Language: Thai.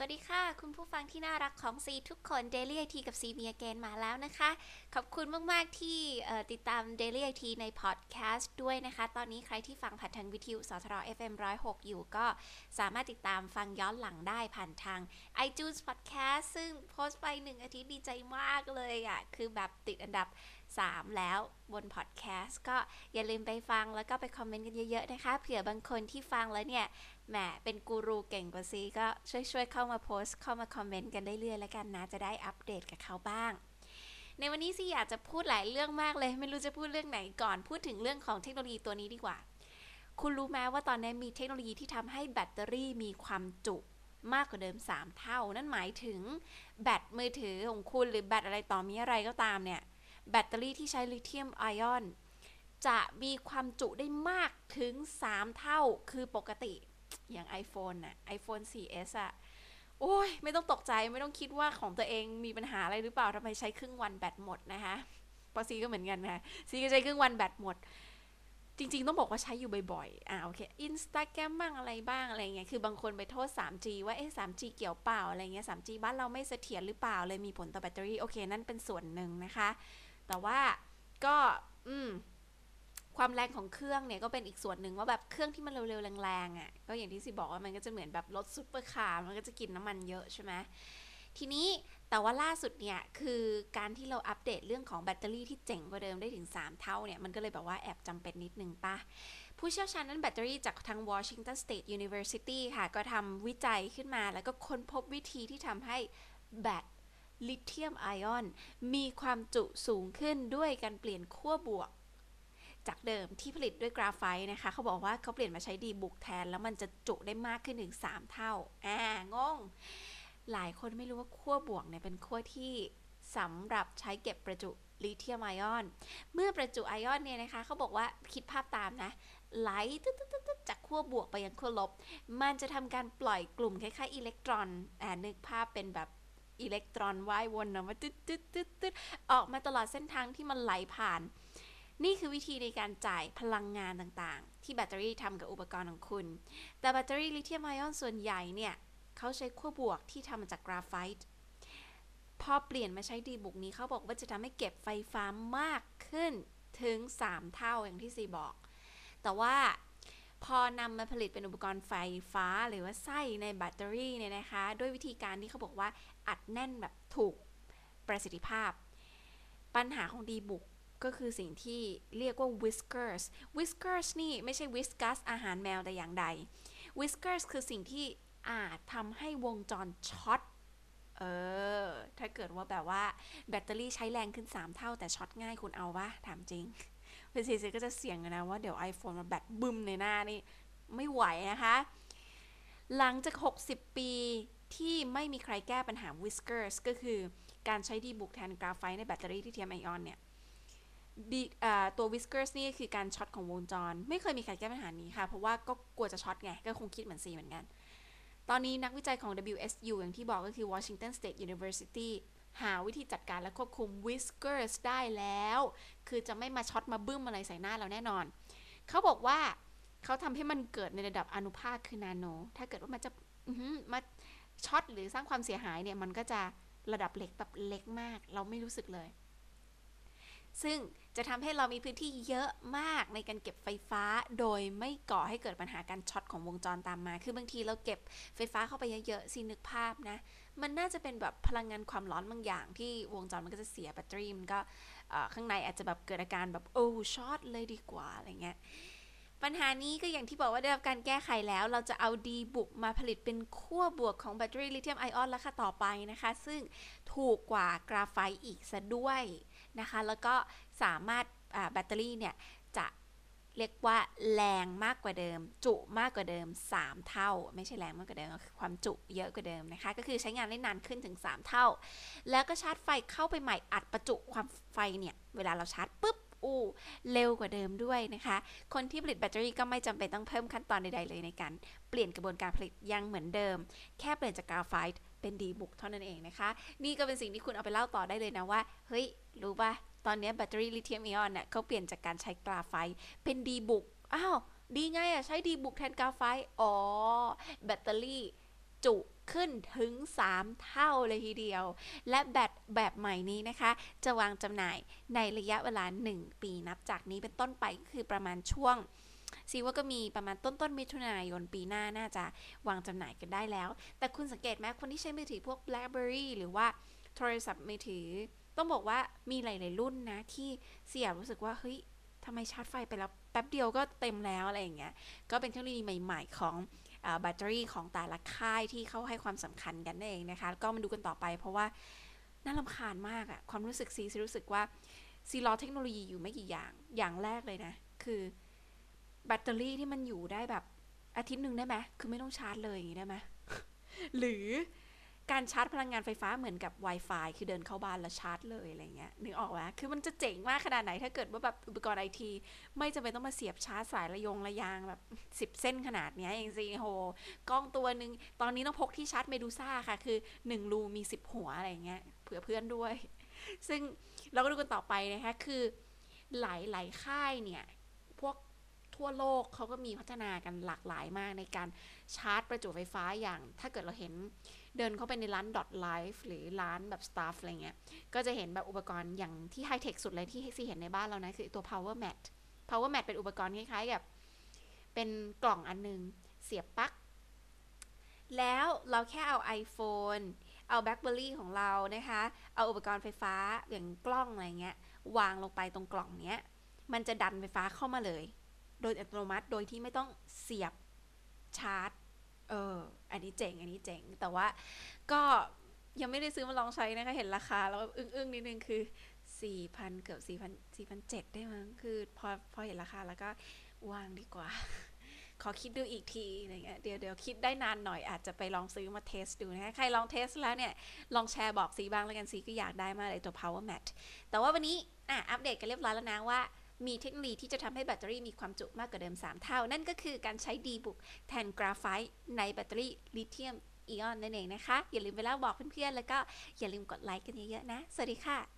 สวัสดีค่ะ คุณผู้ฟังที่น่ารักของซีทุกคน Daily IT กับซีเมียเกนมาแล้วนะคะ ขอบคุณมาก ๆ ที่ติดตาม Daily IT ในพอดแคสต์ด้วยนะคะ ตอนนี้ใครที่ฟังผ่านทางวิทยุสทร FM 106 อยู่ก็สามารถติดตามฟังย้อนหลังได้ผ่านทาง iTunes Podcast ซึ่งโพสต์ไปหนึ่งอาทิตย์ดีใจมากเลยอะ่ะ คือแบบติดอันดับ 3 แล้วบนพอดแคสต์ก็อย่าลืมไปฟังแล้วก็ไปคอมเมนต์กันเยอะๆนะคะ เผื่อบางคนที่ฟังแล้วเนี่ยแหมเป็นกูรูเก่งกว่าซีก็ช่วยๆเข้ามาโพสต์เข้ามาคอมเมนต์กันได้เรื่อยแล้วกันนะ จะได้อัปเดตกับเขาบ้างในวันนี้ซีอยากจะพูดหลายเรื่องมากเลย ไม่รู้จะพูดเรื่องไหนก่อน พูดถึงเรื่องของเทคโนโลยีตัวนี้ดีกว่า คุณรู้ไหมว่าตอนนี้มีเทคโนโลยีที่ทำให้แบตเตอรี่มีความจุมากกว่าเดิม 3 เท่า นั่นหมายถึงแบตมือถือของคุณหรือแบตอะไรต่อมีอะไรก็ตามเนี่ย แบตเตอรี่ที่ใช้ลิเธียมไอออน จะมีความจุได้มากถึง 3 เท่าคือปกติอย่าง iPhone น่ะ iPhone 4S อะโอ้ย ไม่ต้องตกใจไม่ต้องคิดว่าของตัวเองมีปัญหาอะไรหรือเปล่าทำไมใช้ครึ่งวันแบตหมดนะคะพอซีก็เหมือนกันนะซีก็ใช้ครึ่งวันแบตหมด จริง ๆ ต้องบอกว่าใช้อยู่บ่อยๆ อ่าโอเคอินสตาแกรมบ้างอะไรบ้างอะไรเงี้ยคือบางคนไปโทษ 3G ว่าเอ๊ะ 3G เกี่ยวเปล่าอะไรเงี้ย 3G บ้านเราไม่เสถียรหรือเปล่าเลยมีผลต่อแบตเตอรี่โอเค นั่นเป็นส่วนหนึ่งนะคะ แต่ว่าก็อืมความแรงของเครื่องเนี่ยก็เป็นอีกส่วนหนึ่งว่าแบบเครื่องที่มันเร็วๆแรงๆอะ่ะก็อย่างที่ซีบอกว่ามันก็จะเหมือนแบบรถซุปเปอร์คาร์มันก็จะกินน้ำมันเยอะใช่ไหมทีนี้แต่ว่าล่าสุดเนี่ยคือการที่เราอัปเดตเรื่องของแบตเตอรี่ที่เจ๋งกว่าเดิมได้ถึง 3 เท่าเนี่ยมันก็เลยแบบว่าแอบจำเป็นนิดนึงปะผู้เชี่ยวชาญด้านแบตเตอรี่จากทาง Washington State University ค่ะ ก็ทำวิจัยขึ้นมาแล้วก็ค้นพบวิธีที่ทำให้แบต ลิเธียมไอออน มีความจุสูงขึ้นด้วยการเปลี่ยนขั้วบวก จากเดิมที่ผลิตด้วยกราไฟต์นะคะ เขาบอกว่าเขาเปลี่ยนมาใช้ดีบุกแทน แล้วมันจะจุได้มากขึ้นถึง 3 เท่า อ่างง หลายคนไม่รู้ว่าขั้วบวกเนี่ยเป็นขั้วที่สำหรับใช้เก็บประจุลิเธียมไอออน เมื่อประจุไอออนเนี่ยนะคะเขาบอกว่าคิดภาพตามนะ ไหลตึ๊ดจากขั้วบวกไปยังขั้วลบ มันจะทำการปล่อยกลุ่มคล้ายๆอิเล็กตรอนอ่านึกภาพเป็นแบบ อิเล็กตรอนว่ายวนออกมาตึ๊ดตึ๊ดตึ๊ดตึ๊ดออกมาตลอดเส้นทางที่มันไหลผ่าน นี่คือวิธีในการจ่ายพลังงานต่างๆ ที่แบตเตอรี่ทำกับอุปกรณ์ของคุณ แต่แบตเตอรี่ลิเธียมไอออนส่วนใหญ่เนี่ยเขาใช้ขั้วบวกที่ทำมาจากกราไฟต์พอเปลี่ยนมาใช้ดีบุกนี้เขาบอกว่าจะทำให้เก็บไฟฟ้ามากขึ้นถึง 3 เท่าอย่างที่ซีบอก แต่ว่า พอนำมาผลิตเป็นอุปกรณ์ไฟฟ้าหรือว่าไส้ในแบตเตอรี่เนี่ยนะคะ ด้วยวิธีการที่เขาบอกว่าอัดแน่นแบบถูกประสิทธิภาพ ปัญหาของดีบุกก็คือสิ่งที่เรียกว่า whiskers whiskers นี่ไม่ใช่ whiskas อาหารแมวแต่อย่างใด whiskers คือสิ่งที่อาจทำให้วงจรช็อตเออ ถ้าเกิดว่าแบบว่าแบตเตอรี่ใช้แรงขึ้น 3 เท่าแต่ช็อตง่ายคุณเอาวะถามจริง เพื่อนซีก็จะเสี่ยงนะว่าเดี๋ยว iPhone มาแบตบึมใส่หน้านี่ไม่ไหวนะคะ หลังจาก 60 ปีที่ไม่มีใครแก้ปัญหา whiskers ก็คือการใช้ดีบุกแทนกราไฟต์ในแบตเตอรี่ลิเธียมไอออนเนี่ยตัว whiskers นี่คือการช็อตของวงจร ไม่เคยมีใครแก้ปัญหานี้ค่ะ เพราะว่าก็กลัวจะช็อตไง ก็คงคิดเหมือนซีเหมือนกัน ตอนนี้นักวิจัยของ WSU อย่างที่บอกก็คือ Washington State University หาวิธีจัดการและควบคุม whiskers ได้แล้ว คือจะไม่มาช็อตมาบึ้มอะไรใส่หน้าเราแน่นอน เขาบอกว่าเขาทำให้มันเกิดในระดับอนุภาคคือนาโน ถ้าเกิดว่ามันจะมาช็อตหรือสร้างความเสียหายเนี่ยมันก็จะระดับเล็กแบบเล็กมาก เราไม่รู้สึกเลย ซึ่งจะทำให้เรามีพื้นที่เยอะมากในการเก็บไฟฟ้า โดยไม่ก่อให้เกิดปัญหาการช็อตของวงจรตามมา คือบางทีเราเก็บไฟฟ้าเข้าไปเยอะๆซีนึกภาพนะ มันน่าจะเป็นแบบพลังงานความร้อนบางอย่าง ที่วงจรมันก็จะเสียแบตเตอรี่มันก็ข้างในอาจจะแบบเกิดอาการแบบโอ้ช็อตเลยดีกว่าอะไรเงี้ยปัญหานี้ก็อย่างที่บอกว่าได้รับการแก้ไขแล้ว เราจะเอาดีบุกมาผลิตเป็นขั้วบวกของแบตเตอรี่ลิเธียมไอออนแล้วค่ะต่อไปนะคะ ซึ่งถูกกว่ากราไฟต์อีกซะด้วย นะคะ แล้วก็สามารถแบตเตอรี่เนี่ยจะเรียกว่าแรงมากกว่าเดิม จุมากกว่าเดิม 3 เท่า ไม่ใช่แรงมากกว่าเดิมคือความจุเยอะกว่าเดิมนะคะ ก็คือใช้งานได้นานขึ้นถึง 3 เท่า แล้วก็ชาร์จไฟเข้าไปใหม่อัดประจุความไฟเนี่ย เวลาเราชาร์จปุ๊บอู้เร็วกว่าเดิมด้วยนะคะ คนที่ผลิตแบตเตอรี่ก็ไม่จำเป็นต้องเพิ่มขั้นตอนใดๆเลยในการเปลี่ยนกระบวนการผลิตยังเหมือนเดิม แค่เปลี่ยนจากกราไฟต์ เป็นดีบุกเท่านั้นเองนะคะ นี่ก็เป็นสิ่งที่คุณเอาไปเล่าต่อได้เลยนะว่า เฮ้ย รู้ป่ะ ตอนนี้แบตเตอรี่ลิเธียมไอออนเนี่ยเขาเปลี่ยนจากการใช้กราไฟต์เป็นดีบุก อ้าว ดีไงอะ ใช้ดีบุกแทนกราไฟต์อ๋อ แบตเตอรี่จุขึ้นถึง 3 เท่าเลยทีเดียว และแบตแบบใหม่นี้นะคะ จะวางจำหน่ายในระยะเวลา 1 ปีนับจากนี้เป็นต้นไปคือประมาณช่วง ซีว่าก็มีประมาณต้นต้นมิถุนายนปีหน้าน่าจะวางจำหน่ายกันได้แล้ว แต่คุณสังเกตไหมคนที่ใช้มือถือพวก BlackBerry หรือว่าโทรศัพท์มือถือ ต้องบอกว่ามีหลาย ๆ รุ่นนะที่เสียรู้สึกว่าเฮ้ยทำไมชาร์จไฟไปแล้วแป๊บเดียวก็เต็มแล้วอะไรอย่างเงี้ย ก็เป็นเทคโนโลยีใหม่ ๆ ของแบตเตอรี่ของแต่ละค่ายที่เขาให้ความสำคัญกันนั่นเองนะคะ ก็มาดูกันต่อไปเพราะว่าน่าลำคาญมากอะความรู้สึกซีซีรู้สึกว่าซีรอเทคโนโลยีอยู่ไม่กี่อย่าง อย่างแรกเลยนะ คือ แบตเตอรี่ที่มันอยู่ได้แบบอาทิตย์หนึ่งได้ไหมคือไม่ต้องชาร์จเลยอย่างนี้ได้ไหมหรือการชาร์จพลังงานไฟฟ้าเหมือนกับ Wi-Fi คือเดินเข้าบ้านแล้วชาร์จเลยอะไรเงี้ยนึกออกไหมคือมันจะเจ๋งมากขนาดไหนถ้าเกิดว่าแบบอุปกรณ์ไอทีไม่จำเป็นต้องมาเสียบชาร์จสายระยงระยางแบบสิบเส้นขนาดเนี้เองสิโหกล้องตัวหนึ่งตอนนี้ต้องพกที่ชาร์จเมดูซ่าค่ะ คือ 1 รูมี 10 หัวอะไรเงี้ยเผื่อเพื่อนด้วย ซึ่งเราก็ดูกันต่อไปนะคะคือหลายหลายค่ายเนี่ย ทั่วโลกเขาก็มีพัฒนากันหลากหลายมากในการชาร์จประจุไฟฟ้าอย่าง ถ้าเกิดเราเห็นเดินเข้าไปในร้าน dot life หรือร้านแบบ staff อะไรเงี้ย ก็จะเห็นแบบอุปกรณ์อย่างที่ไฮเทคสุดเลยที่ซีเห็นในบ้านเรานะ คือตัว power mat power mat เป็นอุปกรณ์คล้ายๆกับ เป็นกล่องอันนึง เสียบปลั๊กแล้วเราแค่เอา iPhone เอา BlackBerry ของเรานะคะ เอาอุปกรณ์ไฟฟ้าอย่างกล้องอะไรเงี้ย วางลงไปตรงกล่องเนี้ย มันจะดันไฟฟ้าเข้ามาเลย โดยอัตโนมัติโดยที่ไม่ต้องเสียบชาร์จ เออ อันนี้เจ๋ง อันนี้เจ๋ง แต่ว่าก็ยังไม่ได้ซื้อมาลองใช้นะคะ เห็นราคาแล้วอึ้งๆนิดนึงคือสี่พันเกือบสี่พันสี่พันเจ็ดได้มั้ง คือพอพอเห็นราคาแล้วก็วางดีกว่า ขอคิดดูอีกทีอะไรเงี้ย เดี๋ยวเดี๋ยวคิดได้นานหน่อยอาจจะไปลองซื้อมาเทสดูนะคะ ใครลองเทสแล้วเนี่ย ลองแชร์บอกซีบ้างแล้วกันซีก็อยากได้มากเลยตัว power mat แต่ว่าวันนี้อะอัปเดตกันเรียบร้อยแล้วนะว่า มีเทคโนโลยีที่จะทำให้แบตเตอรี่มีความจุมากกว่าเดิม 3 เท่า นั่นก็คือการใช้ดีบุกแทนกราไฟต์ในแบตเตอรี่ลิเธียมอีออนนั่นเองนะคะ อย่าลืมไปเล่าบอกเพื่อนๆ แล้วก็อย่าลืมกดไลค์กันเยอะๆนะ สวัสดีค่ะ